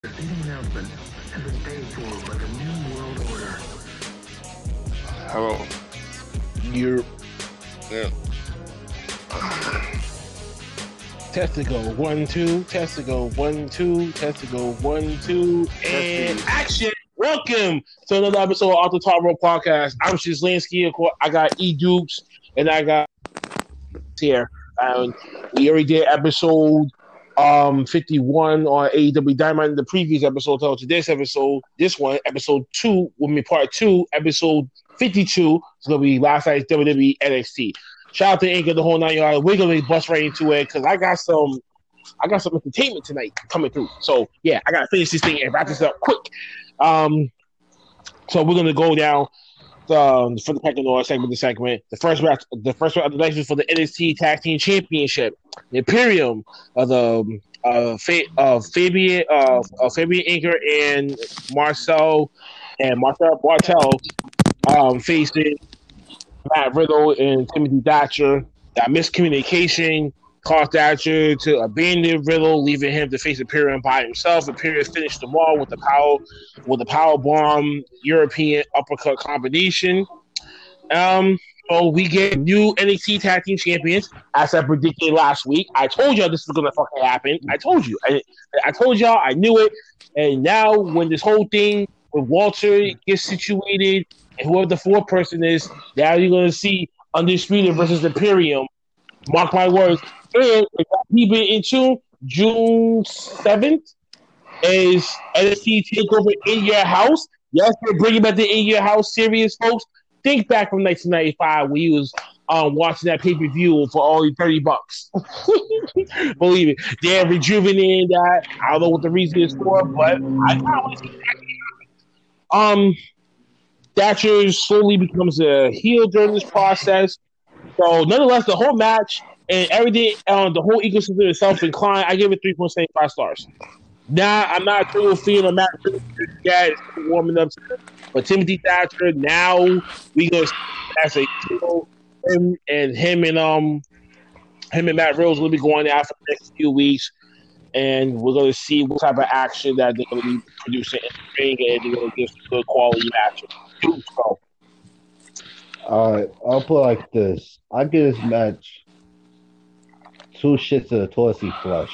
The announcement has been paid for by the New World Order. Hello. You're Yeah. Testigo one two, Testigo one two, Testigo one two, and action. Welcome to another episode of the Top Rope Podcast. I'm Shizlansky. Of course, I got E Dukes and I got here. Um, we already did episode um 51 on AEW Dynamite in the previous episode. to today's episode, this one, episode two, will be part two, episode 52. It's gonna be last night's WWE NXT. Shout out to Anchor the whole nine yards. We're gonna bust right into it because I got some I got some entertainment tonight coming through. So yeah, I gotta finish this thing and wrap this up quick. Um so we're gonna go down um, for the second order segment. The segment, the first match, the first round of the matches for the NXT Tag Team Championship, the Imperium of the uh, Fa- uh, Fabian, uh, uh, Fabian Aichner and Marcel and Marcel Barthel um, facing Matt Riddle and Timothy Thatcher. That miscommunication caused Thatcher to abandon Riddle, leaving him to face Imperium by himself. Imperium finished them all with the power with the power bomb European uppercut combination. Um, so we get new NXT Tag Team Champions, as I predicted last week. I told y'all this was gonna fucking happen. I told you. I, I told y'all. I knew it. And now, when this whole thing with Walter gets situated, and whoever the fourth person is, now you're gonna see Undisputed versus Imperium. Mark my words. And he been in June seventh is NXT Takeover in your house. Yes, we're bringing back the in your house series, folks. Think back from 1995 when he was um, watching that pay per view for only 30 bucks. Believe it, they're rejuvenating that. I don't know what the reason is for, but I kind of want to see. Um, Thatcher slowly becomes a heel during this process. So, nonetheless, the whole match and everything, um, the whole ecosystem itself inclined. I give it 3.75 stars. Now, I'm not a total fan of Matt still warming up. But Timothy Thatcher, now we gonna as a duo, him and him and um him and Matt Riddle's gonna be going out for the next few weeks, and we're gonna see what type of action that they're gonna be producing in the ring, and they're gonna give some good quality matches. So, All right, I'll put like this. I give this match two shits of the Torsi flush.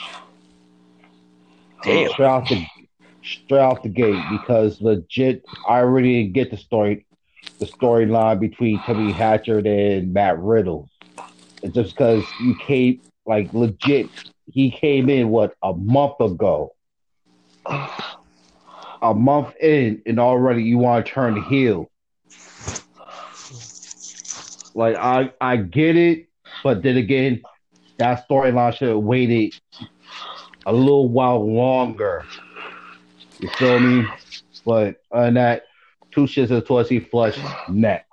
Damn. Straight out the straight off the gate because legit I already didn't get the story the storyline between Timothy Thatcher and Matt Riddle. It's just because you came like legit he came in what a month ago. A month in and already you want to turn the heel. Like I I get it, but then again, that storyline should have waited a little while longer. You feel me? But on that, two shits of Torsi flush next.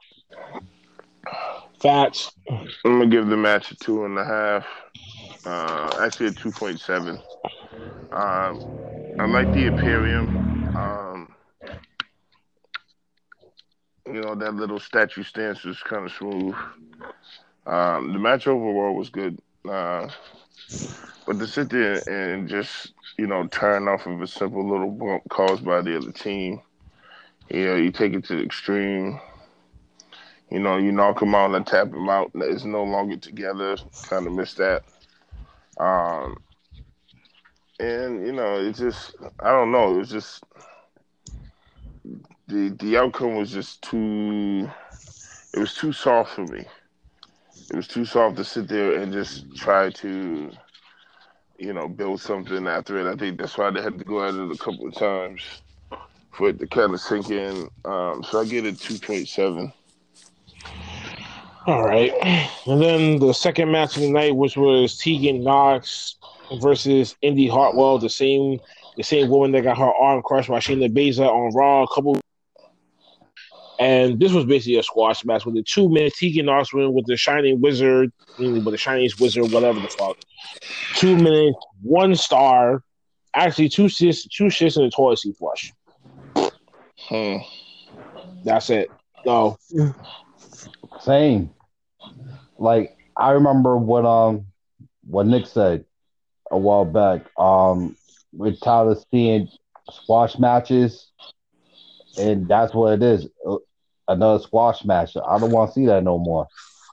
Fats. I'm gonna give the match a two and a half. Uh, actually a two point seven. Um, I like the Imperium. Um, you know that little statue stance was kind of smooth. Um, the match overall was good. Uh, but to sit there and just you know turn off of a simple little bump caused by the other team, you know, you take it to the extreme. You know, you knock them out and tap them out. and It's no longer together. Kind of missed that. Um, and you know, it's just I don't know. It was just the the outcome was just too. It was too soft for me. It was too soft to sit there and just try to, you know, build something after it. I think that's why they had to go at it a couple of times for it to kind of sink in. Um, so I get point seven. All right. And then the second match of the night, which was Tegan Knox versus Indy Hartwell, the same the same woman that got her arm crushed by Shayna Baszler on Raw a couple. And this was basically a squash match with the two minute Tegan Knox win with the Shining Wizard, with the Chinese Wizard, whatever the fuck. Two minutes, one star. Actually, two shits, two shits in the toilet seat flush. Hmm. That's it. No, Same. Like I remember what um what Nick said a while back. Um with Tyler seeing squash matches, and that's what it is. Another squash match. I don't want to see that no more,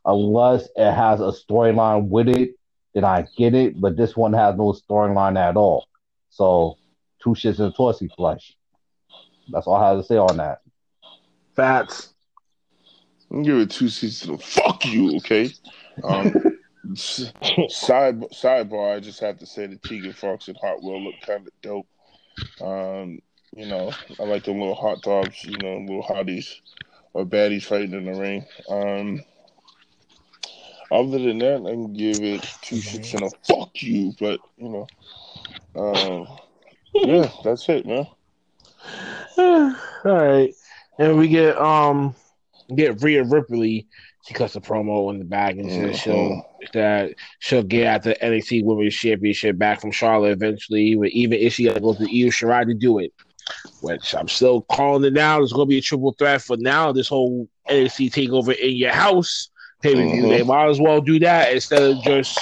unless it has a storyline with it. Then I get it, but this one has no storyline at all. So two shits and a tossy flesh. That's all I have to say on that. Fats. I'm give it two seats to the fuck you, okay? Um, side sidebar, I just have to say that Tegan Fox and Hartwell look kind of dope. Um, you know, I like the little hot dogs, you know, little hotties or baddies fighting in the ring. Um, other than that, I can give it two six and a fuck you, but you know, um, yeah, that's it, man. All right, and we get um get Rhea Ripley. She cuts a promo in the back and says she'll that she'll get at the NXT Women's Championship back from Charlotte eventually, but even if she got to Io Shirai to do it. Which I'm still calling it now. There's going to be a triple threat for now. This whole NXT takeover in your house pay per view. Mhm. They might as well do that instead of just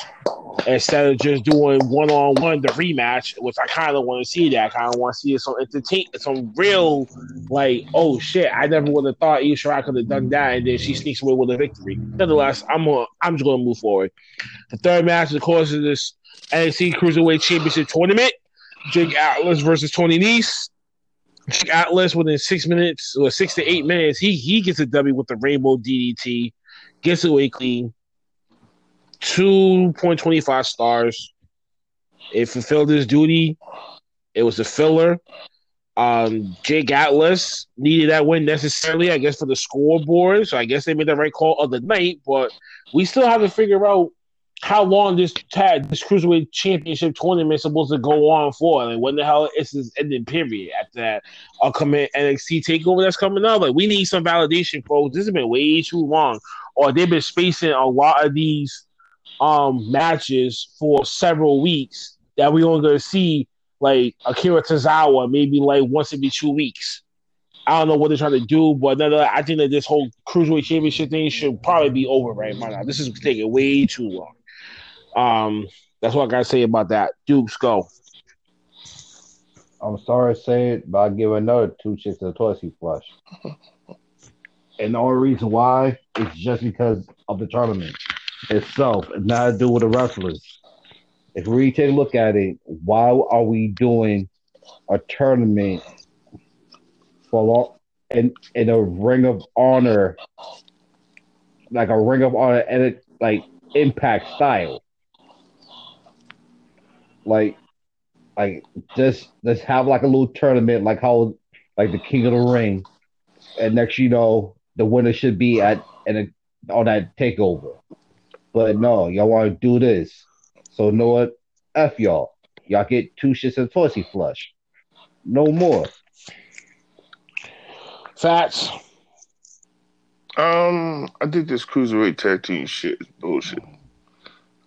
instead of just doing one on one the rematch, which I kind of want to see. That I kind of want to see some entertain, some real like, oh shit, I never would have thought Io Shirai could have done that, and then she sneaks away with a victory. Nonetheless, I'm gonna, I'm just going to move forward. The third match, of course, is this NXT Cruiserweight Championship tournament. Jake Atlas versus Tony Nese. Jake Atlas within six minutes or six to eight minutes, he he gets a W with the Rainbow DDT, gets away clean. Two point twenty five stars. It fulfilled his duty. It was a filler. Um, Jake Atlas needed that win necessarily, I guess, for the scoreboard. So I guess they made the right call of the night. But we still have to figure out how long this tag, this cruiserweight championship tournament is supposed to go on for. Like, when the hell is this ending period after that upcoming NXT takeover that's coming up? Like, we need some validation, folks. This has been way too long, or they've been spacing a lot of these um matches for several weeks that we only gonna see like Akira Tozawa maybe like once every two weeks. I don't know what they're trying to do, but I think that this whole cruiserweight championship thing should probably be over right now. This is taking way too long. Um, that's what I gotta say about that. Dukes, go. I'm sorry to say it, but I give another two chicks and a tossy flush. And the only reason why is just because of the tournament itself, and not to do with the wrestlers. If we take a look at it, why are we doing a tournament for long in in a ring of honor, like a ring of honor and it like impact style? Like like just just have like a little tournament like how like the king of the ring. And next you know the winner should be at and on that takeover. But no y'all want to do this. So know what? F y'all. Y'all get two shits and pussy flush. No more. Fats. Um, I think this cruiserweight tag team shit is bullshit.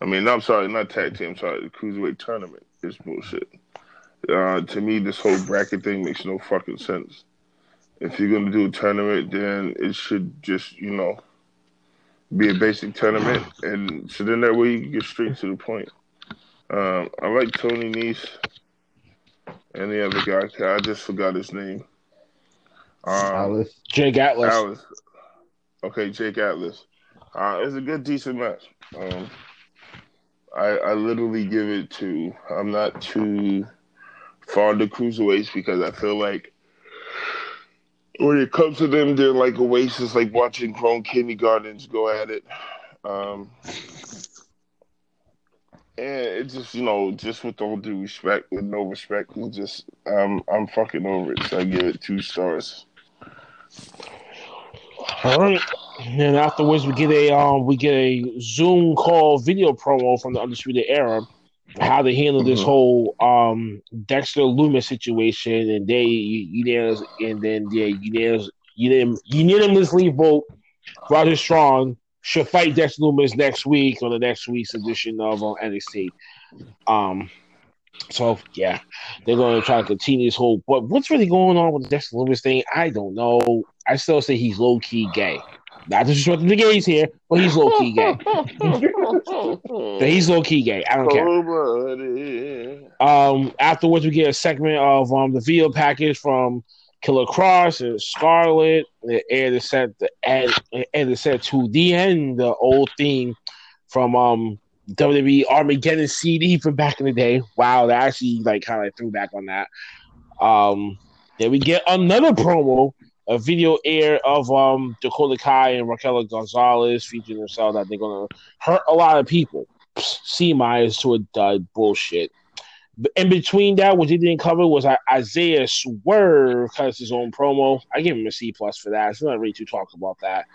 I mean, I'm sorry, not tag team. I'm sorry, the cruiserweight tournament is bullshit. Uh, to me, this whole bracket thing makes no fucking sense. If you're gonna do a tournament, then it should just, you know, be a basic tournament, and so then that way you can get straight to the point. Um, I like Tony Nese and the other guy. I just forgot his name. Um, Alice. Jake Atlas. Atlas. Okay, Jake Atlas. Uh, it's a good, decent match. Um, I, I literally give it to. I'm not too fond of cruiserweights because I feel like when it comes to them, they're like oasis, like watching grown kindergartens go at it. Um, and it's just you know, just with all due respect, with no respect, it's just um, I'm fucking over it. So I give it two stars. All right. And afterwards, we get a um, we get a Zoom call video promo from the Undisputed Era, how they handle this Mhm. whole um Dexter Lumis situation, and they unanimous, and then they unanimous, unanim, unanimously vote Roger Strong should fight Dexter Lumis next week on the next week's edition of uh, NXT. Um, so yeah, they're going to try to continue this whole. But what's really going on with the Dexter Lumis thing? I don't know. I still say he's low key gay. Not disrespecting the gays here, but he's low key gay. But he's low key gay. I don't care. Um, afterwards, we get a segment of um the video package from Killer Kross and Scarlett. It said the and, and it said to the end the old theme from um WWE Armageddon CD from back in the day. Wow, that actually like kind of threw back on that. Um, then we get another promo, a video air of um Dakota Kai and Raquel Gonzalez featuring themselves that they're gonna hurt a lot of people. C minus to a dud bullshit. In between that, what they didn't cover was Isaiah Swerve cuts his own promo. I give him a C plus for that. It's not really to talk about that.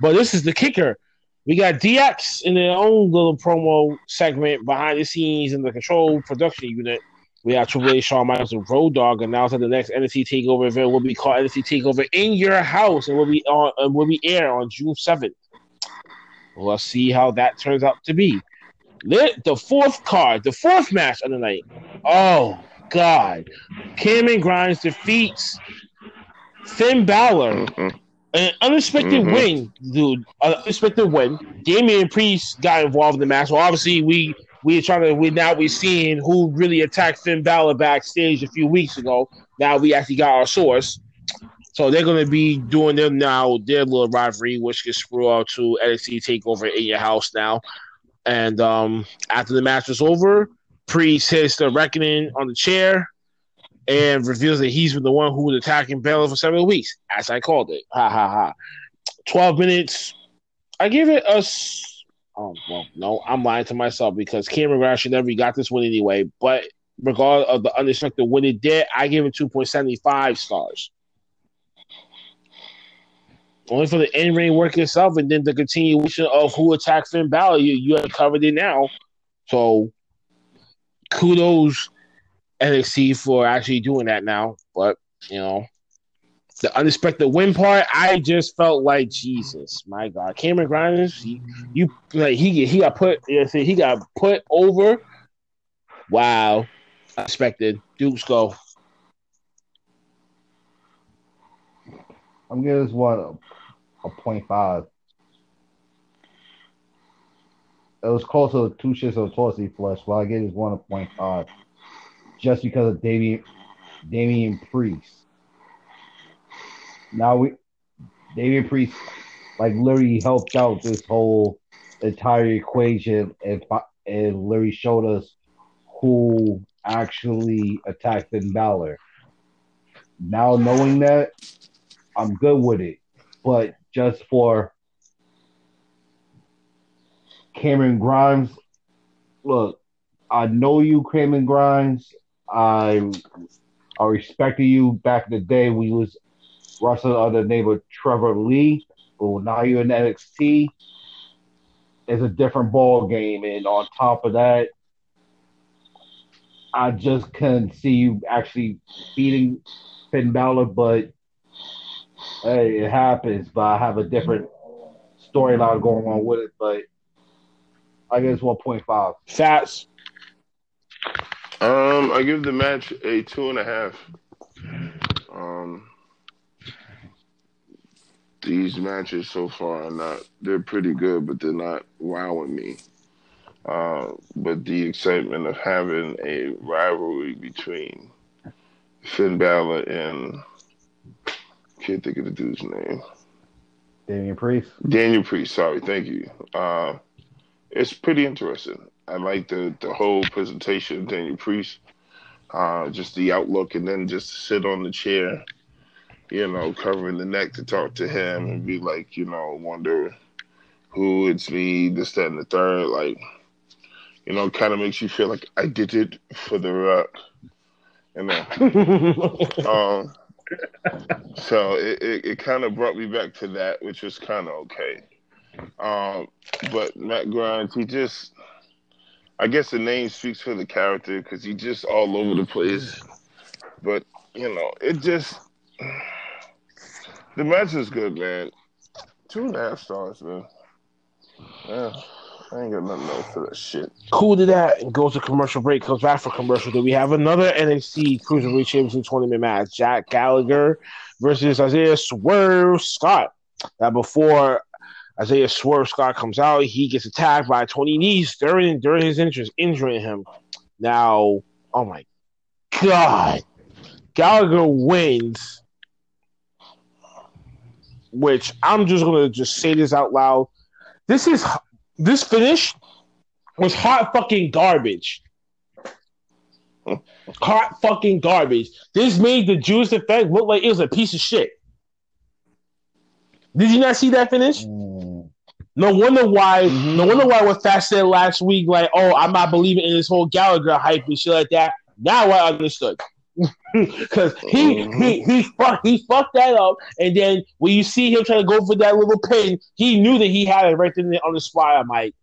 But this is the kicker. We got DX in their own little promo segment behind the scenes in the control production unit. We have Triple H, Shawn Michaels, and Road Dogg announced that the next NXT Takeover event will be called NXT Takeover in Your House and will be on uh, will be air on June seventh. We'll see how that turns out to be. The fourth card, the fourth match of the night. Oh God, Cameron Grimes defeats Finn Balor Mhm. an unexpected Mhm. win, dude. An unexpected win. Damian Priest got involved in the match. Well, obviously, we we trying to we now we seeing who really attacked Finn Balor backstage a few weeks ago. Now we actually got our source. So they're gonna be doing them now their little rivalry, which can screw out to NXT Takeover in your house now. And um, after the match was over, Priest hits the reckoning on the chair and reveals that he's been the one who was attacking Balor for several weeks, as I called it. Ha ha ha. 12 minutes. I give it a. Oh, well, no, I'm lying to myself because Cameron should never got this one anyway. But regardless of the unexpected win it did, I give it 2.75 stars. Only for the in ring work itself and then the continuation of who attacked Finn Balor. You, you have covered it now. So kudos NXT for actually doing that now. But you know, the unexpected win part, I just felt like Jesus, my God, Cameron Grimes, he, you like he he got put, yeah, see, he got put over. Wow, unexpected. Dukes go. I'm giving this one a, a point five. It was closer to two shits of Torsi flush, but I gave this one a point five. Just because of Damian Damian Priest. Now we David Priest like literally helped out this whole entire equation and and literally showed us who actually attacked Finn Balor. Now knowing that, I'm good with it. But just for Cameron Grimes, look, I know you, Cameron Grimes. I I respected you back in the day you was wrestling under the name of Trevor Lee, but now you're in NXT. It's a different ball game, and on top of that, I just couldn't see you actually beating Finn Balor, but hey, it happens. But I have a different storyline going on with it. But I guess 1.5. Fats. Um, I give the match a two and a half. Um, these matches so far are not, they're pretty good, but they're not wowing me. Uh, but the excitement of having a rivalry between Finn Balor and, can't think of the dude's name. Damian Priest. Daniel Priest, sorry, thank you. Uh, it's pretty interesting. I like the, the whole presentation of Daniel Priest, uh, just the outlook, and then just sit on the chair, you know, covering the neck to talk to him and be like, you know, wonder who it's me, this, that, and the third. Like, you know, kind of makes you feel like I did it for the rock. And then, um, so it, it, it kind of brought me back to that, which was kind of okay. Um, but Matt Grimes, he just, I guess the name speaks for the character because he just all over the place. But you know, it just the match is good, man. Two and a half stars, man. Yeah, I ain't got nothing else for that shit. cool to that and goes to commercial break, comes back for commercial. Then we have another NXT Cruiserweight Championship tournament match. Jack Gallagher versus Isaiah Swerve Scott. Now before Isaiah Swerve Scott comes out. He gets attacked by Tony Nese during during his interest, injuring him. Now, oh my god, Gallagher wins. Which I'm just gonna just say this out loud. This is this finish was hot fucking garbage. Hot fucking garbage. This made the Juice effect look like it was a piece of shit. Did you not see that finish? Mm. No wonder why. No wonder why what Fats said last week, like, "Oh, I'm not believing in this whole Gallagher hype and shit like that." Now I understood, because he he he fucked he fucked that up, and then when you see him trying to go for that little pin, he knew that he had it right there on the spot. I'm like,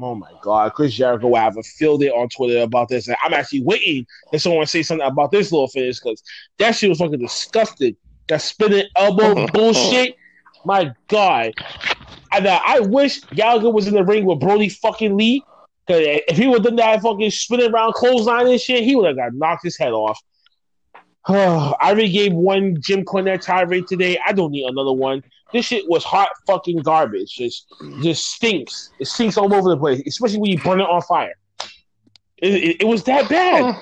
oh my god, Chris Jericho will have a field day on Twitter about this, and I'm actually waiting for someone to say something about this little finish because that shit was fucking disgusting. That spinning elbow bullshit. My God. And uh, I wish Gallagher was in the ring with Brodie fucking Lee. Cause if he would have done that fucking spinning around clothesline and shit, he would have got knocked his head off. I already gave one Jim Cornette tirade today. I don't need another one. This shit was hot fucking garbage. Just, just stinks. It stinks all over the place, especially when you burn it on fire. It, it, it was that bad.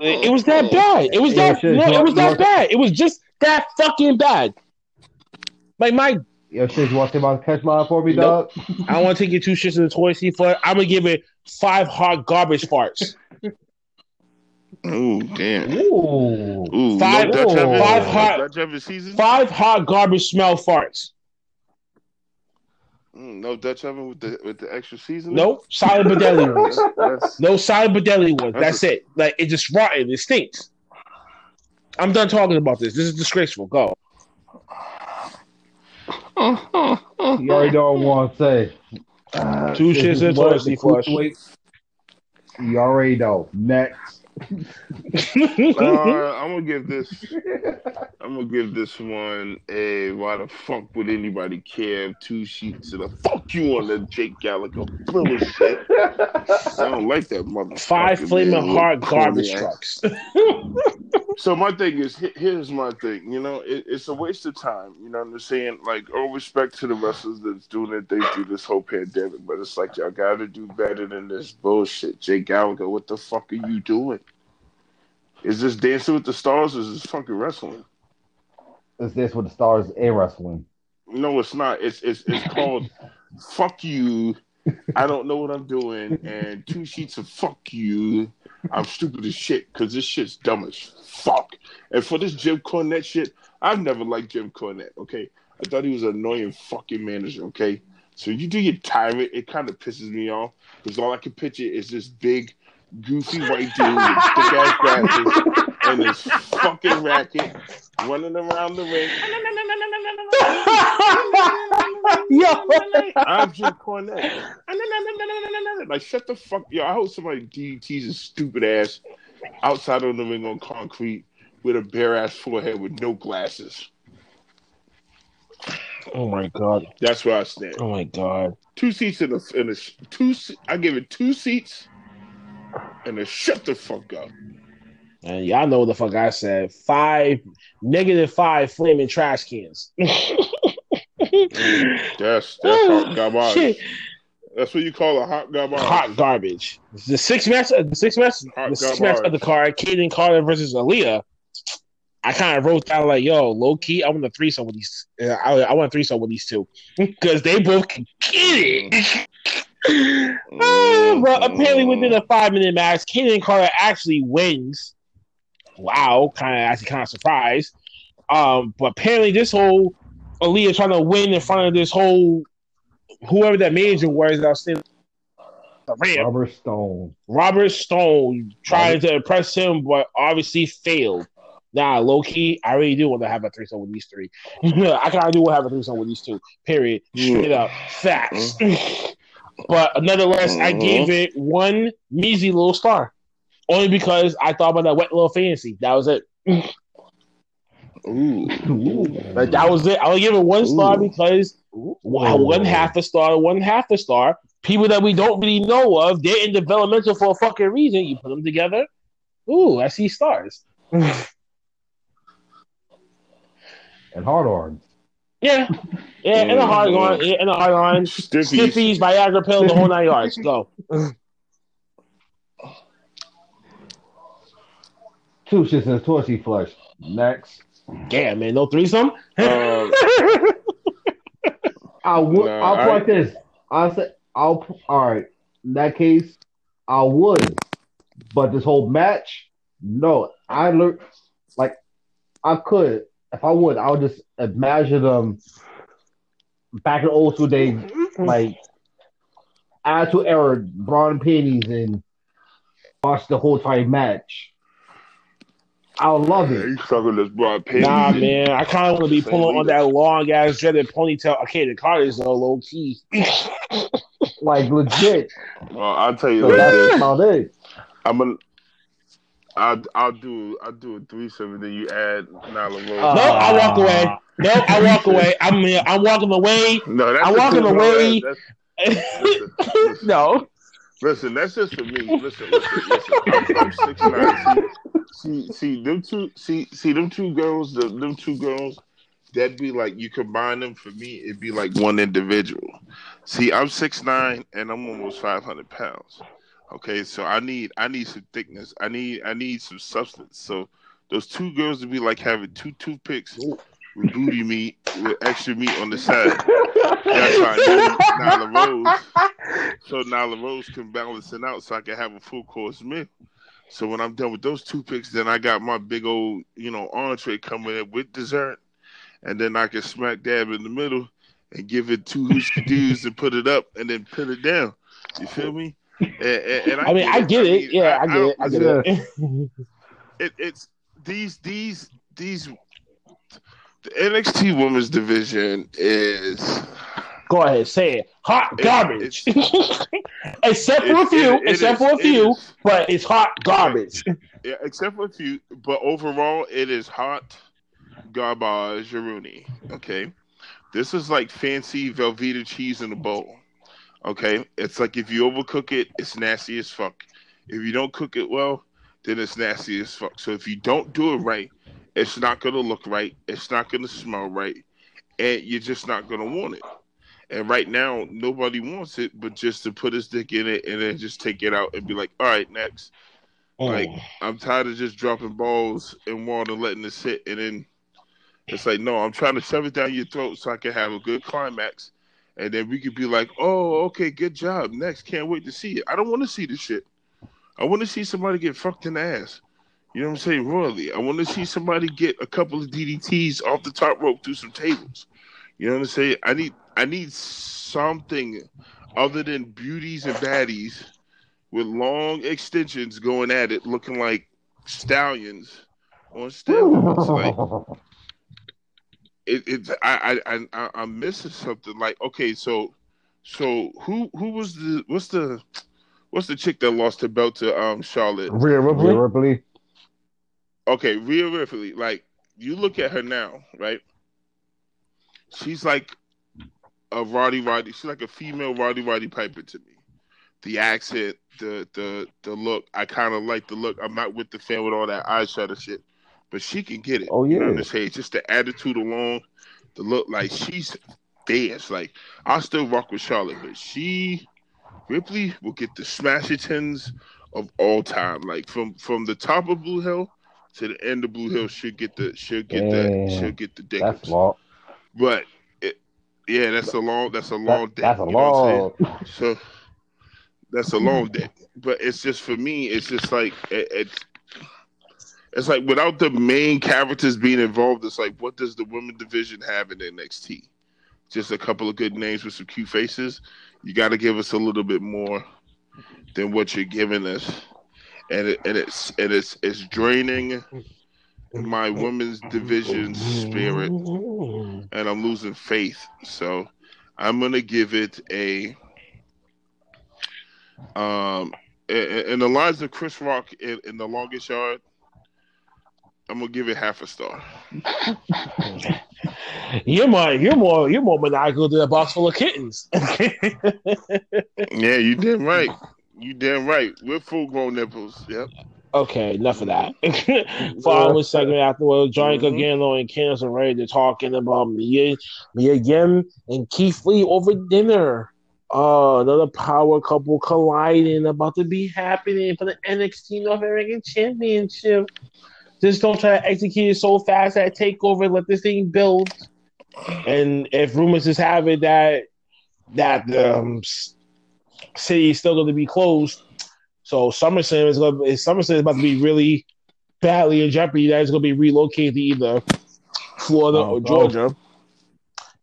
It was that bad. It was that no, it was that bad. It was just that fucking bad. Like my, Yo, shit, you want to about catch mine for me, Nope. dog? I don't want to take you two shits in the toy seat for it. I'm gonna give it five hot garbage farts. Ooh, damn. Ooh. Ooh, Five- no Dutch Evans? five No hot- Dutch Evans season? Five hot garbage smell farts. Mm, no Dutch Oven with the with the extra season. Nope, solid but deadly ones. That's, No solid but deadly ones. That's That's it. Like it just rotten. It stinks. I'm done talking about this. This is disgraceful. Go. You already I want to say. Uh, Two shits is and what toilet the seat flush. You already know. Next. Uh, I'm gonna give this. I'm gonna give this one a. Why the fuck would anybody care? Two sheets and a fuck you on the Jake Gallagher bullshit. I don't like that motherfucker. Five flaming man. hard garbage trucks. So my thing is, here's my thing. You know, it, it's a waste of time. You know what I'm saying? Like, all respect to the wrestlers that's doing it. They through this whole pandemic, but it's like y'all got to do better than this bullshit. Jake Gallagher, what the fuck are you doing? Is this Dancing with the Stars? Or is this fucking wrestling? It's this with the stars in wrestling. No, it's not. It's it's it's called "Fuck You." I don't know what I'm doing, and two sheets of "Fuck You." I'm stupid as shit because this shit's dumb as fuck. And for this Jim Cornette shit, I've never liked Jim Cornette. Okay, I thought he was an annoying fucking manager. Okay, so you do your tyrant, it kind of pisses me off because all I can picture is this big, goofy white dude with thick ass glasses and this fucking racket running around the ring. Yo. I'm Jim Cornette. Like, shut the fuck. Yo, I hope somebody DDT's his stupid ass outside of the ring on concrete with a bare ass forehead with no glasses. Oh my god. That's where I stand. Oh my god. Two seats in a, in a two. I give it two seats and a shut the fuck up. And y'all know what the fuck I said. Five negative five flaming trash cans. That's that's hot garbage. Shit. That's what you call a hot garbage. Hot garbage. The six match, the six match, Hot the six match of the card, Kayden Carter versus Aliyah. I kind of wrote down like, yo, low key, I want a threesome with these. uh, I, I want a threesome with these two because they both can get it. Ah, but apparently, within a five minute match, Kayden Carter actually wins. Wow, kind of actually kind of surprised. Um, but apparently, this whole Aliyah trying to win in front of this whole whoever that manager was that was still. Rubber Stone. Robert Stone tried to impress him, but obviously failed. Nah, low key, I really do want to have a threesome with these three. I kind of do want to have a threesome with these two. Period. Straight up, facts. but nonetheless, I mm-hmm. gave it one measly little star, only because I thought about that wet little fantasy. That was it. Ooh. Like, that was it. I'll give it one star Ooh. because one one half a star, one half a star. People that we don't really know of, they're in developmental for a fucking reason. You put them together. Ooh, I see stars. And hard on. Yeah, yeah, and a hard line, yeah, and a hard line. Stiffies. Stiffies, Viagra pills, the whole nine yards. Go. Two shits and a torchy flush. Next. Damn, man, no threesome. Um, I would. Nah, I'll put I- this. I'll say. I'll. All right. In that case, I would. But this whole match, no. I learned. Like, I could. If I would, I would just imagine them back in old school days, like attitude era, brawn panties, and watch the whole entire match. I would love yeah, it. you sucking this broad panties. Nah, man, I kind of want to be pulling on that long ass dreaded ponytail. Okay, the Carters though, low key. Like legit. Well, I'll tell you So like that's about it. I'm gonna. I'll, I'll do I'll do a threesome and then you add Nyla Rose. No, ah. I walk away. No, I walk away. I'm I'm walking away. no, that's I'm walking no, away. that- that's- listen, listen, no. listen, that's just for me. Listen, listen, listen. I'm, I'm six nine. See, see, see, them two. See, see, them two girls. The, them two girls. That'd be like you combine them for me. It'd be like one individual. See, I'm six nine and I'm almost five hundred pounds. Okay, so I need I need some thickness. I need I need some substance. So those two girls would be like having two toothpicks with booty meat with extra meat on the side. That's why I need Rose. So Nyla Rose can balance it out so I can have a full course meal. So when I'm done with those toothpicks, then I got my big old, you know, entree coming in with dessert. And then I can smack dab in the middle and give it two hoochie doos and put it up and then put it down. You feel me? And, and, and I mean, I get it. Yeah, I get it. I get don't- it. it, it's these these these the NXT women's division is Go ahead, say it. Hot It- garbage. except for a few, it- it except is- for a few, is- but it's hot garbage. yeah, except for a few, but overall it is hot garbage Rooney. Okay. This is like fancy Velveeta cheese in a bowl. Okay. It's like if you overcook it, it's nasty as fuck. If you don't cook it well, then it's nasty as fuck. So if you don't do it right, it's not gonna look right. It's not gonna smell right. And you're just not gonna want it. And right now, nobody wants it, but just to put his dick in it and then just take it out and be like, all right, next. Oh. Like, I'm tired of just dropping balls in water letting it sit. And then it's like, no, I'm trying to shove it down your throat so I can have a good climax. And then we could be like, oh, okay, good job. Next, can't wait to see it. I don't want to see the shit. I want to see somebody get fucked in the ass. You know what I'm saying? Royally. I want to see somebody get a couple of DDTs off the top rope through some tables. You know what I'm saying? I need I need something other than beauties and baddies with long extensions going at it, looking like stallions on steroids. like it, it's I, I I I- I'm missing something. Like okay, so so who who was the what's the what's the chick that lost her belt to um Charlotte? Rhea Ripley. Rhea Ripley. Okay, Rhea Ripley. Like you look at her now, right? She's like a Roddy Roddy. She's like a female Roddy Roddy Piper to me. The accent, the the the look. I kind of like the look. I'm not with the fan with all that eyeshadow shit, but she can get it. Oh, You know yeah. I'm saying? Just the attitude alone, the look. Like she's fierce. Like I still rock with Charlotte, but she Ripley will get the smashertons of all time. Like from from the top of Blue Hill to the end of Blue Hill, she'll get the she'll get that Damn. she'll get the dick. That's long. But it, yeah, that's a long that's a long That, dick. that's a you know what I'm saying? long. So that's a long dick. But it's just for me, it's just like it, it's it's like without the main characters being involved, it's like what does the women division have in NXT? Just a couple of good names with some cute faces. You got to give us a little bit more than what you're giving us, and it, and it's and it's it's draining my women's division spirit and I'm losing faith. So I'm gonna give it a um in, the lines of Chris Rock in, in the longest yard. I'm gonna give it half a star. You're more, you're more, you're more maniacal than a box full of kittens. Yeah, you damn right. You damn right. With full grown nipples. Yep. Okay, enough of that. Following segment afterwards, Johnny Mhm. Gargano and Candice LeRae, they're talking about Mia, Mia Yim and Keith Lee over dinner. Oh, another power couple colliding about to be happening for the NXT North American Championship. Just don't try to execute it so fast at takeover. Let this thing build. And if rumors just have it that that the um, city is still going to be closed, so SummerSlam is going to SummerSlam is about to be really badly in jeopardy. That is going to be relocated to either Florida Oh, or oh. Georgia.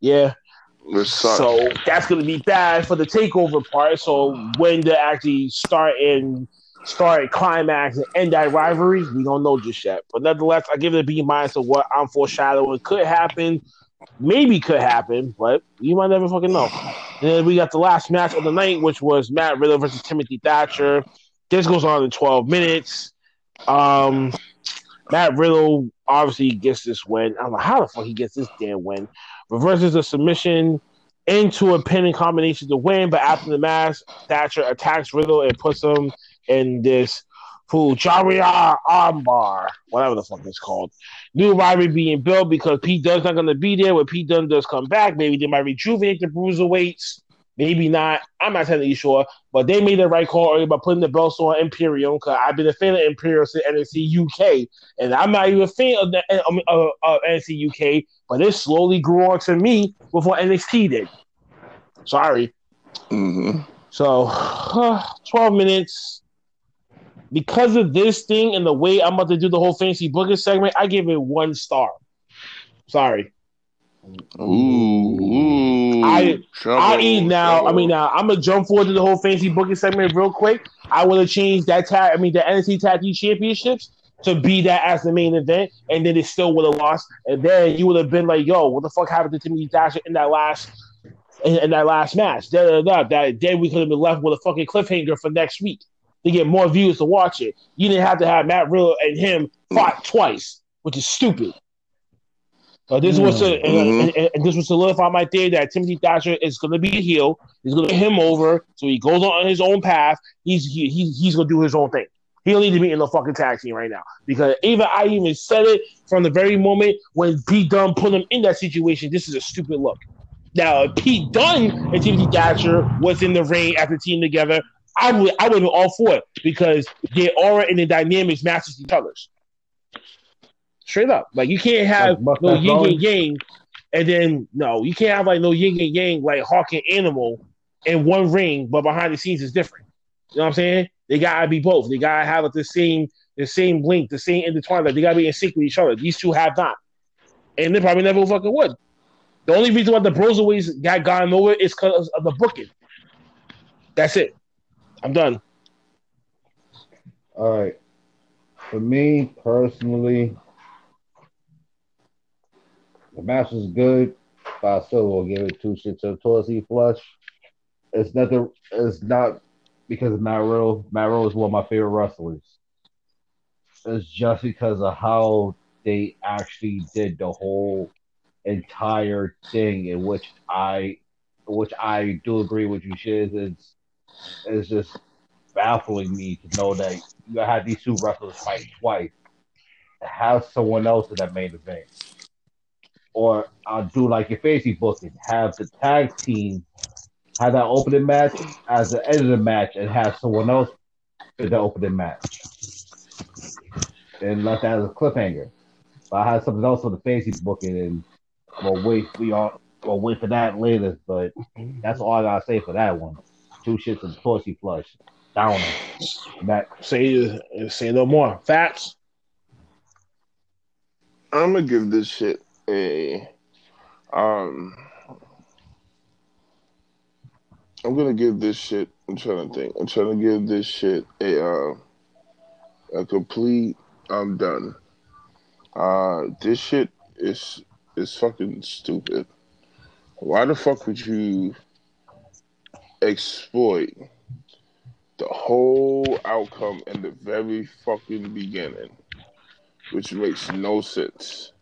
Yeah, so that's going to be bad for the takeover part. So when to actually start and start a climax and end that rivalry, we don't know just yet. But nonetheless, I give it a B minus to what I'm foreshadowing could happen. Maybe could happen, but you might never fucking know. And then we got the last match of the night, which was Matt Riddle versus Timothy Thatcher. This goes on in 12 minutes. Um, Matt Riddle obviously gets this win. I don't know how the fuck he gets this damn win. Reverses a submission into a pinning combination to win, but after the match, Thatcher attacks Riddle and puts him in this Fujiwara armbar, whatever the fuck it's called. New rivalry being built because Pete Dunne's not going to be there. When Pete Dunne does come back, maybe they might rejuvenate the bruiserweights. Maybe not. I'm not technically sure, but they made the right call earlier by putting the belts on Imperium because I've been a fan of Imperium since NXT UK, and I'm not even a fan of the uh, um, uh, of, of, of NXT UK, but it slowly grew on to me before NXT did. Sorry. hmm So, 12 minutes. Because of this thing and the way I'm about to do the whole fancy booking segment, I give it one star. Sorry. Ooh, ooh. I- Trouble, I eat now. trouble. I mean, now I'm gonna jump forward to the whole fancy booking segment real quick. I would have changed that tag. I mean, the NXT Tag Team Championships to be that as the main event, and then it still would have lost. And then you would have been like, "Yo, what the fuck happened to Timothy Thatcher in that last in, in that last match?" Da, da, da, that then we could have been left with a fucking cliffhanger for next week to get more views to watch it. You didn't have to have Matt Riddle and him fought twice, which is stupid. So this was to, and, Mhm. and- and- and this was solidify my theory that Timothy Thatcher is going to be a heel. He's going to him over, so he goes on his own path. He's he, he, he's going to do his own thing. He don't need to be in the fucking tag team right now because even I even said it from the very moment when Pete Dunne put him in that situation. This is a stupid look. Now, if Pete Dunne and Timothy Thatcher was in the ring after team together, I would I would been all for it because their aura and the dynamics matches each other's. Straight up, like you can't have Like no yin and yang, and then no, you can't have like no yin and yang like Hawk and Animal in one ring, but behind the scenes is different. You know what I'm saying? They gotta be both. They gotta have like, the same the same link, the same intertwined. Like they gotta be in sync with each other. These two have not, and they probably never fucking would. The only reason why the Broserweights got gotten over is because of the booking. That's it. I'm done. All right. For me personally, the match was good, but I still will give it two shits of Torsi Flush. It's nothing. It's not because of Matt Riddle. Matt Riddle is one of my favorite wrestlers. It's just because of how they actually did the whole entire thing, in which I, which I do agree with you, Shiz. It's, it's just baffling me to know that you had these two wrestlers fight twice. Have someone else in that main event. Or I'll do like your fancy booking. Have the tag team have that opening match as the end of the match and have someone else in the opening match. And let that as a cliffhanger. But I had something else on the fancy booking and we'll wait we all we'll wait for that later, but that's all I gotta say for that one. Two shits of pussy flush. Down. That Say say no more. Facts. I'm gonna give this shit a um. I'm gonna give this shit. I'm trying to think. I'm trying to give this shit a uh, a complete. I'm done. Uh, this shit is is fucking stupid. Why the fuck would you exploit the whole outcome in the very fucking beginning, which makes no sense?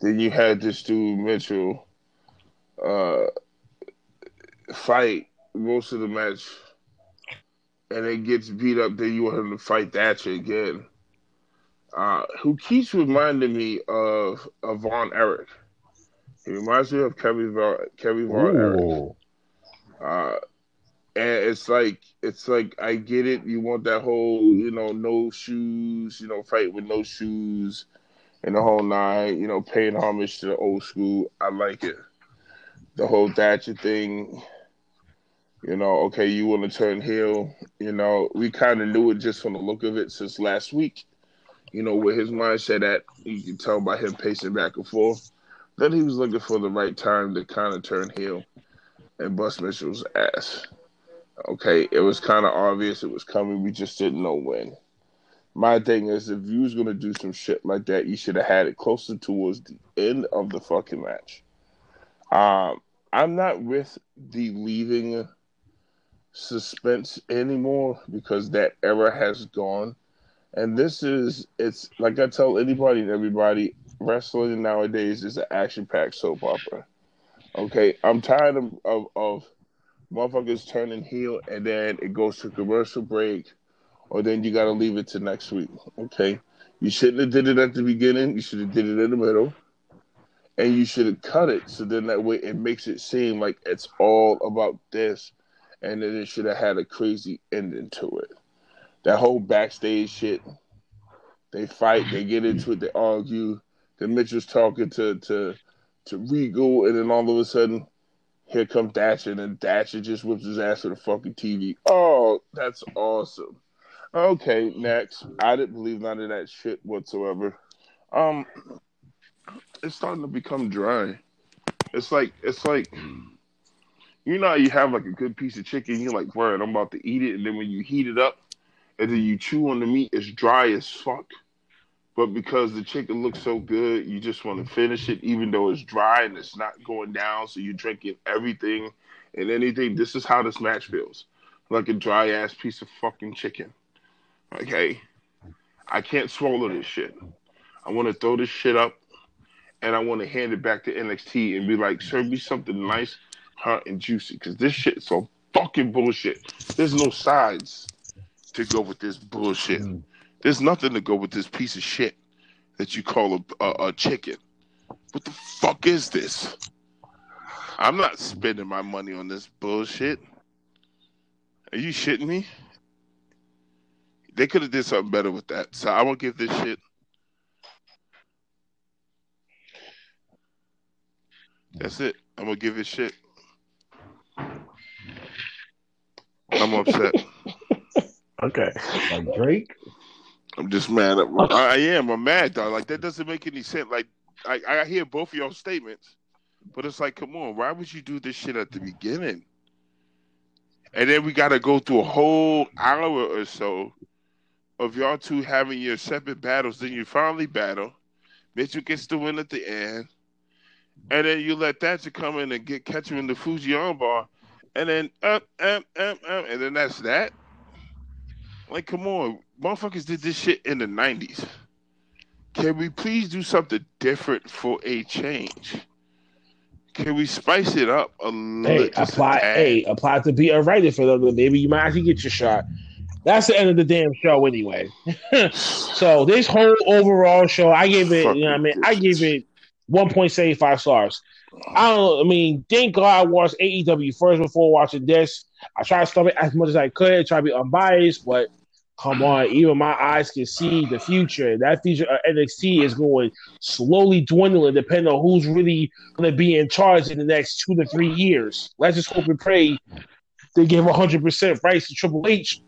Then you had this dude Mitchell uh, fight most of the match and it gets beat up, then you want him to fight Thatcher again. Uh, who keeps reminding me of, of Von Erich. He reminds me of Kevin Von, Kevin Von Erich. Uh, and it's like it's like I get it. You want that whole you know no shoes, you know fight with no shoes, and the whole nine. You know paying homage to the old school. I like it. The whole Thatcher thing. You know, okay, you want to turn heel. You know, we kind of knew it just from the look of it since last week. You know, where his mindset at, you can tell by him pacing back and forth that he was looking for the right time to kind of turn heel and bust Mitchell's ass. Okay, it was kind of obvious it was coming. We just didn't know when. My thing is, if you was gonna do some shit like that, you should have had it closer towards the end of the fucking match. Um, I'm not with the leaving suspense anymore because that era has gone. And this is, it's like I tell anybody and everybody, wrestling nowadays is an action packed soap opera. Okay, I'm tired of, of, of motherfuckers turning heel and then it goes to commercial break or then you got to leave it to next week. Okay, you shouldn't have did it at the beginning. You should have did it in the middle, and you should have cut it so then that way it makes it seem like it's all about this, and then it should have had a crazy ending to it. That whole backstage shit. They fight, they get into it, they argue. Then Mitchell's talking to to to Regal, and then all of a sudden, here comes Thatcher, and Thatcher just whips his ass to the fucking TV. Oh, that's awesome. Okay, next. I didn't believe none of that shit whatsoever. Um, it's starting to become dry. It's like it's like you know you have like a good piece of chicken, you're like, word, I'm about to eat it, and then when you heat it up and then you chew on the meat, it's dry as fuck. But because the chicken looks so good, you just want to finish it, even though it's dry and it's not going down. So you're drinking everything and anything. This is how this match feels like a dry ass piece of fucking chicken. Okay. I can't swallow this shit. I want to throw this shit up and I want to hand it back to NXT and be like, serve me something nice, hot, and juicy. Because this shit is so fucking bullshit. There's no sides to go with this bullshit. Mm. There's nothing to go with this piece of shit that you call a, a, a chicken. What the fuck is this? I'm not spending my money on this bullshit. Are you shitting me? They could have did something better with that. So I won't give this shit. That's it. I'm gonna give it shit. I'm upset. Okay. Like Drake. I'm just mad. At, I, I am. I'm mad, dog. Like that doesn't make any sense. Like I, I hear both of y'all statements, but it's like, come on, why would you do this shit at the beginning? And then we got to go through a whole hour or so of y'all two having your separate battles. Then you finally battle. Mitchell gets the win at the end, and then you let Thatcher come in and get catch him in the Fuji bar, and then up, up, up, up, and then that's that. Like, come on, motherfuckers did this shit in the '90s. Can we please do something different for a change? Can we spice it up a little? Hey, a apply. Hey, apply to be a writer for them. Maybe you might actually get your shot. That's the end of the damn show, anyway. so this whole overall show, I gave it. You know, what I mean, I gave it one point seventy five stars. I don't. I mean, thank God I watched AEW first before watching this. I tried to stop it as much as I could, try to be unbiased, but come on, even my eyes can see the future. That future of NXT is going slowly dwindling, depending on who's really going to be in charge in the next two to three years. Let's just hope and pray they give 100% rights to Triple H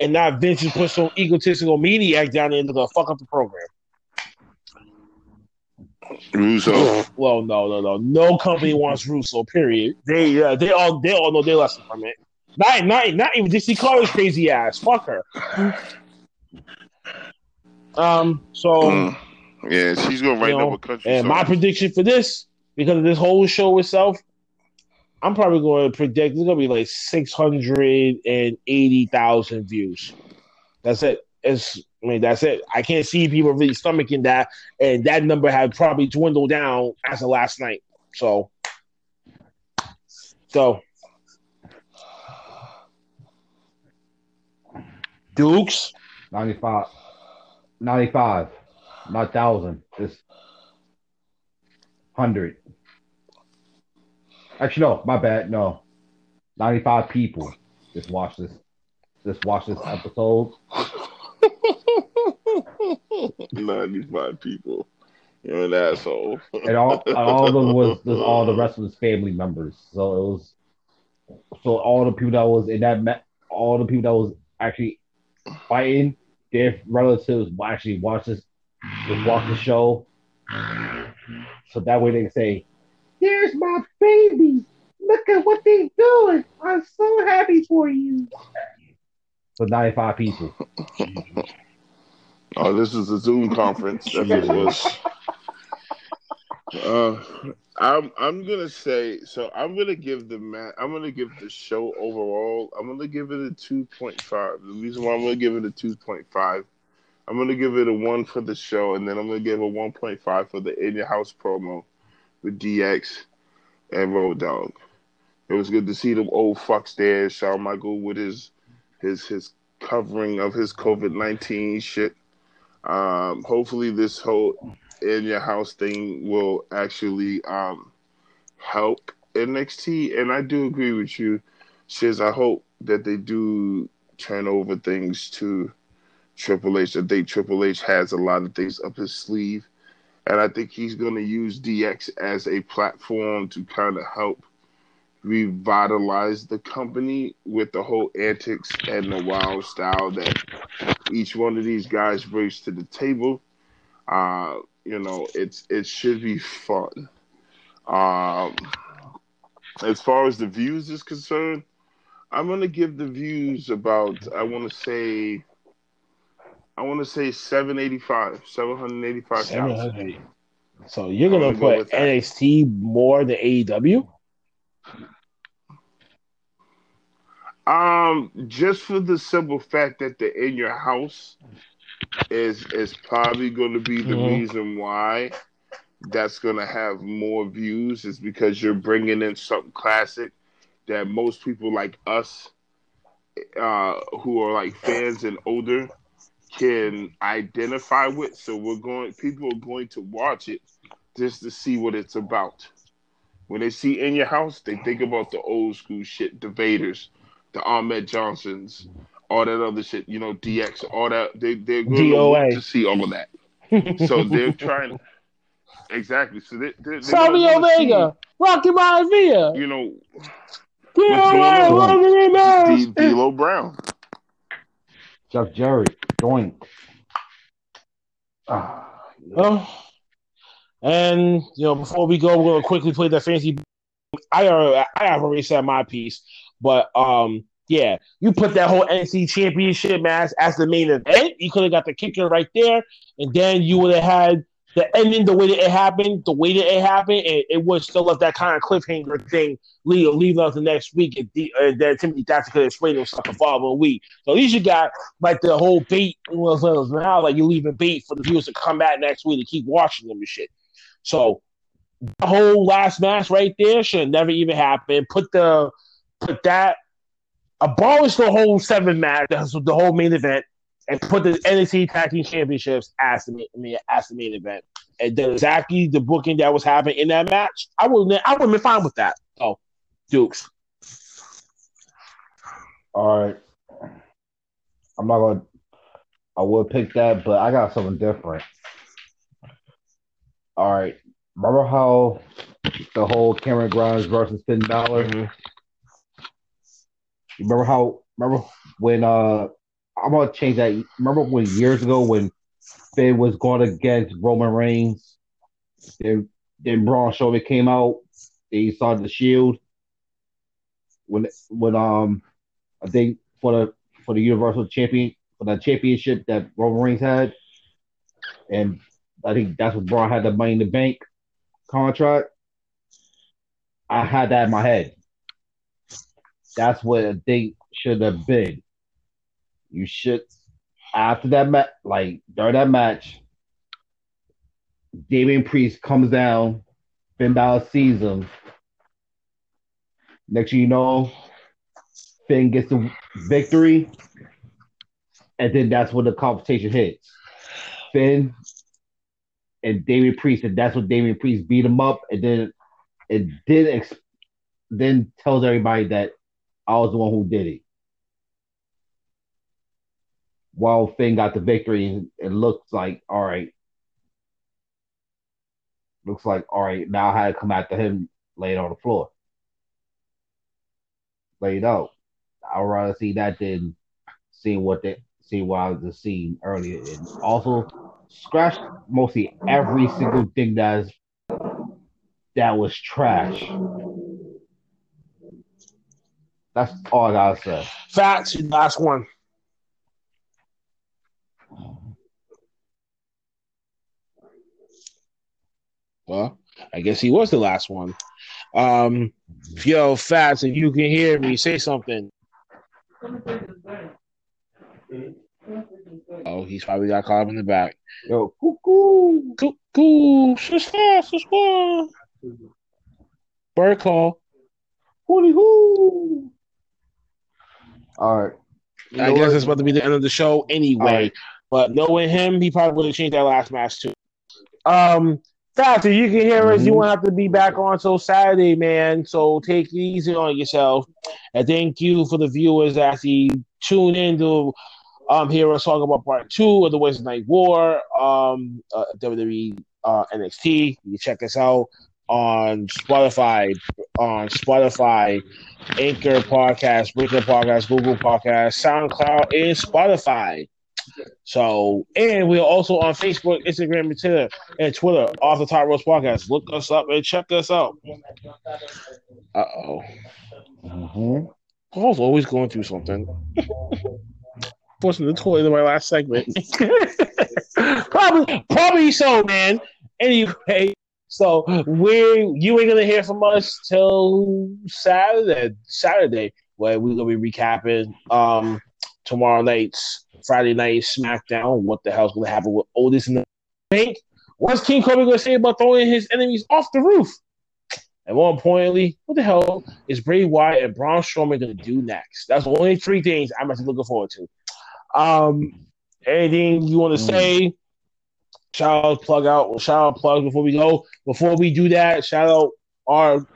and not Vince just put some egotistical maniac down there to fuck up the program. Russo. Well, no, no, no. No company wants Russo, period. They uh, they all they all know their lesson from it. Not not not even Dixie Carter's crazy ass. Fuck her. Um. So Mm. Yeah, she's gonna write you know, up a country and song. my prediction for this, because of this whole show itself, I'm probably going to predict it's going to be like six hundred and eighty thousand views. That's it. It's I mean that's it. I can't see people really stomaching that, and that number had probably dwindled down as of last night. So, so Dukes. 95. 95. Not thousand. Just hundred. Actually, no, my bad. No. 95 people just watch this. Just watch this episode. 95 people. You're an asshole. And all and all of them was, was all the rest of his family members. So it was so all the people that was in that ma- all the people that was actually fighting, their relatives will actually watch this just watch the show. So that way they can say, There's my baby. Look at what they're doing. I'm so happy for you. So 95 people. Oh, this is a Zoom conference. That's what it was. Uh, I'm I'm gonna say so. I'm gonna give the man. I'm gonna give the show overall. I'm gonna give it a two point five. The reason why I'm gonna give it a two point five, I'm gonna give it a one for the show, and then I'm gonna give a one point five for the in your house promo with DX and Road Dog. It was good to see them old fucks there. Shawn Michael with his his his covering of his COVID nineteen shit. Um, hopefully, this whole in your house thing will actually um, help NXT. And I do agree with you, Shiz. I hope that they do turn over things to Triple H. I think Triple H has a lot of things up his sleeve. And I think he's going to use DX as a platform to kind of help revitalize the company with the whole antics and the wild style that each one of these guys brings to the table. Uh, you know, it's it should be fun. Um, as far as the views is concerned, I'm gonna give the views about I want to say I want to say 785, 785,000. 700. So you're gonna gonna go put that. NXT more than AEW? Um, just for the simple fact that they're in your house is is probably going to be the Mhm. reason why that's going to have more views is because you're bringing in something classic that most people like us uh who are like fans and older can identify with so we're going people are going to watch it just to see what it's about when they see in your house they think about the old school shit the vaders the ahmed johnsons all that other shit you know dx all that they, they're going to DOA. to see all of that so they're trying exactly so they, they're, they're Sammy gonna wanna see, Omega, Rocky Maivia, you know DOA, going on? Rocky Maivia. D- D'Lo Brown Chuck Jerry, Doink. Ah, Oh. And you know, before we go, we're gonna quickly play that fancy. I already, I have already said my piece, but um, yeah, you put that whole NC Championship match as the main event. You could have got the kicker right there, and then you would have had the ending the way that it happened, the way that it happened, and it would still left that kind of cliffhanger thing, leave leave us the next week, and, the, and then Timothy Thatcher could explain himself the following a week. So at least you got like the whole bait was now like you're leaving bait for the viewers to come back next week to keep watching them and shit. So the whole last match right there should never even happen. Put the put that abolish the whole seven match, the, the whole main event, and put the NXT Tag Team Championships as the main, I mean, as the main event. And then exactly the booking that was happening in that match, I would I would have been fine with that. Oh, Dukes. all right. I'm not gonna. I would pick that, but I got something different. All right. Remember how the whole Cameron Grimes versus Finn Balor? You remember how? Remember when? Uh, I'm gonna change that. Remember when years ago when Finn was going against Roman Reigns? Then, then Braun Strowman came out. They saw the Shield. When when um, I think for the for the Universal Champion for the championship that Roman Reigns had, and I think that's what Braun had the Money in the Bank contract. I had that in my head. That's what I think should have been. You should after that match, like during that match, Damian Priest comes down, Finn Balor sees him. Next thing you know, Finn gets the victory. and then that's when the confrontation hits. Finn and Damian Priest, and that's when Damian Priest beat him up, and then it did ex- then tells everybody that I was the one who did it. While Finn got the victory, it looks like all right. Looks like all right. Now I had to come after him laid on the floor. Laid out. I'd rather see that than see what they see what I was seeing earlier. And also scratch mostly every single thing that's that was trash. That's all I gotta say. Facts. Last one. Well, I guess he was the last one. Um, yo, Fats, if you can hear me, say something. Oh, he's probably got caught up in the back. Yo, cuckoo. Cuckoo, sister, sister. Bird call. Hooty hoo. All right. You I guess it's about to be the end of the show anyway. Alright. But knowing him, he probably would have changed that last match too. Um, Factor, you can hear us. You Mhm. won't have to be back on till Saturday, man. So take it easy on yourself. And thank you for the viewers that actually tune in to um hear us talk about part two of the Wednesday Night War, um, uh, WWE uh, NXT. You can check us out on Spotify, on Spotify, Anchor Podcast, Breaker Podcast, Google Podcast, SoundCloud, and Spotify. So, and we're also on Facebook, Instagram, and Twitter, and Twitter, off the Top Ropes Podcast. Look us up and check us out. Uh oh. Mhm. Paul's always going through something. Forcing the toilet in my last segment. probably, probably so, man. Anyway, so we you ain't gonna hear from us till Saturday. Saturday, where we're gonna be recapping um tomorrow night's Friday night SmackDown. What the hell's gonna happen with Otis and the Bank? What's King Kobe gonna say about throwing his enemies off the roof? And more importantly, what the hell is Bray Wyatt and Braun Strowman going to do next? That's the only three things I'm actually looking forward to. Um, anything you want to say? Shout out, plug out, shout out, plug before we go. Before we do that, shout out our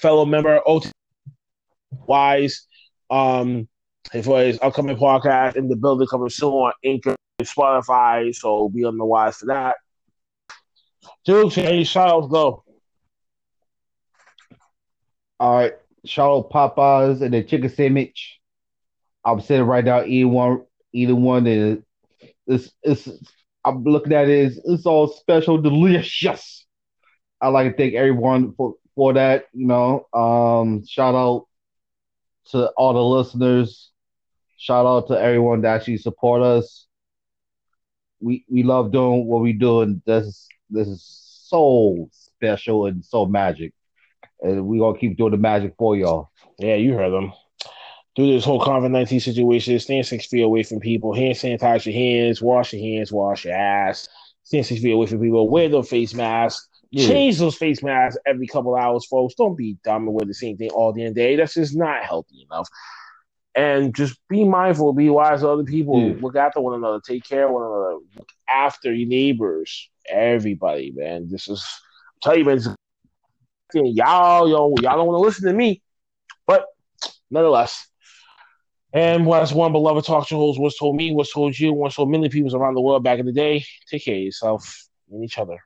fellow member OT Wise um, for his upcoming podcast in the building coming soon on Anchor, Spotify. So be on the wise for that. Dude, any shout outs go? All right. Shout out Popeyes and the chicken sandwich. I'm saying right now, either one, either one is, it's, it's, I'm looking at it, it's, all special, delicious. I like to thank everyone for, for that, you know. Um, shout out to all the listeners. Shout out to everyone that actually support us. We we love doing what we do, and this is this is so special and so magic. And we gonna keep doing the magic for y'all. Yeah, you heard them. Through this whole COVID 19 situation, stand six feet away from people, hand sanitize your hands, wash your hands, wash your ass, stand six feet away from people, wear those face masks, Yeah. change those face masks every couple hours, folks. Don't be dumb and wear the same thing all day and day. That's just not healthy enough. And just be mindful, be wise to other people, Yeah. look after one another, take care of one another, look after your neighbors, everybody, man. This is, I tell you, man, y'all, yo, y'all don't want to listen to me, but nonetheless. And what's one beloved talk show host was told me, was told you, was told many people around the world back in the day. Take care of yourself and each other.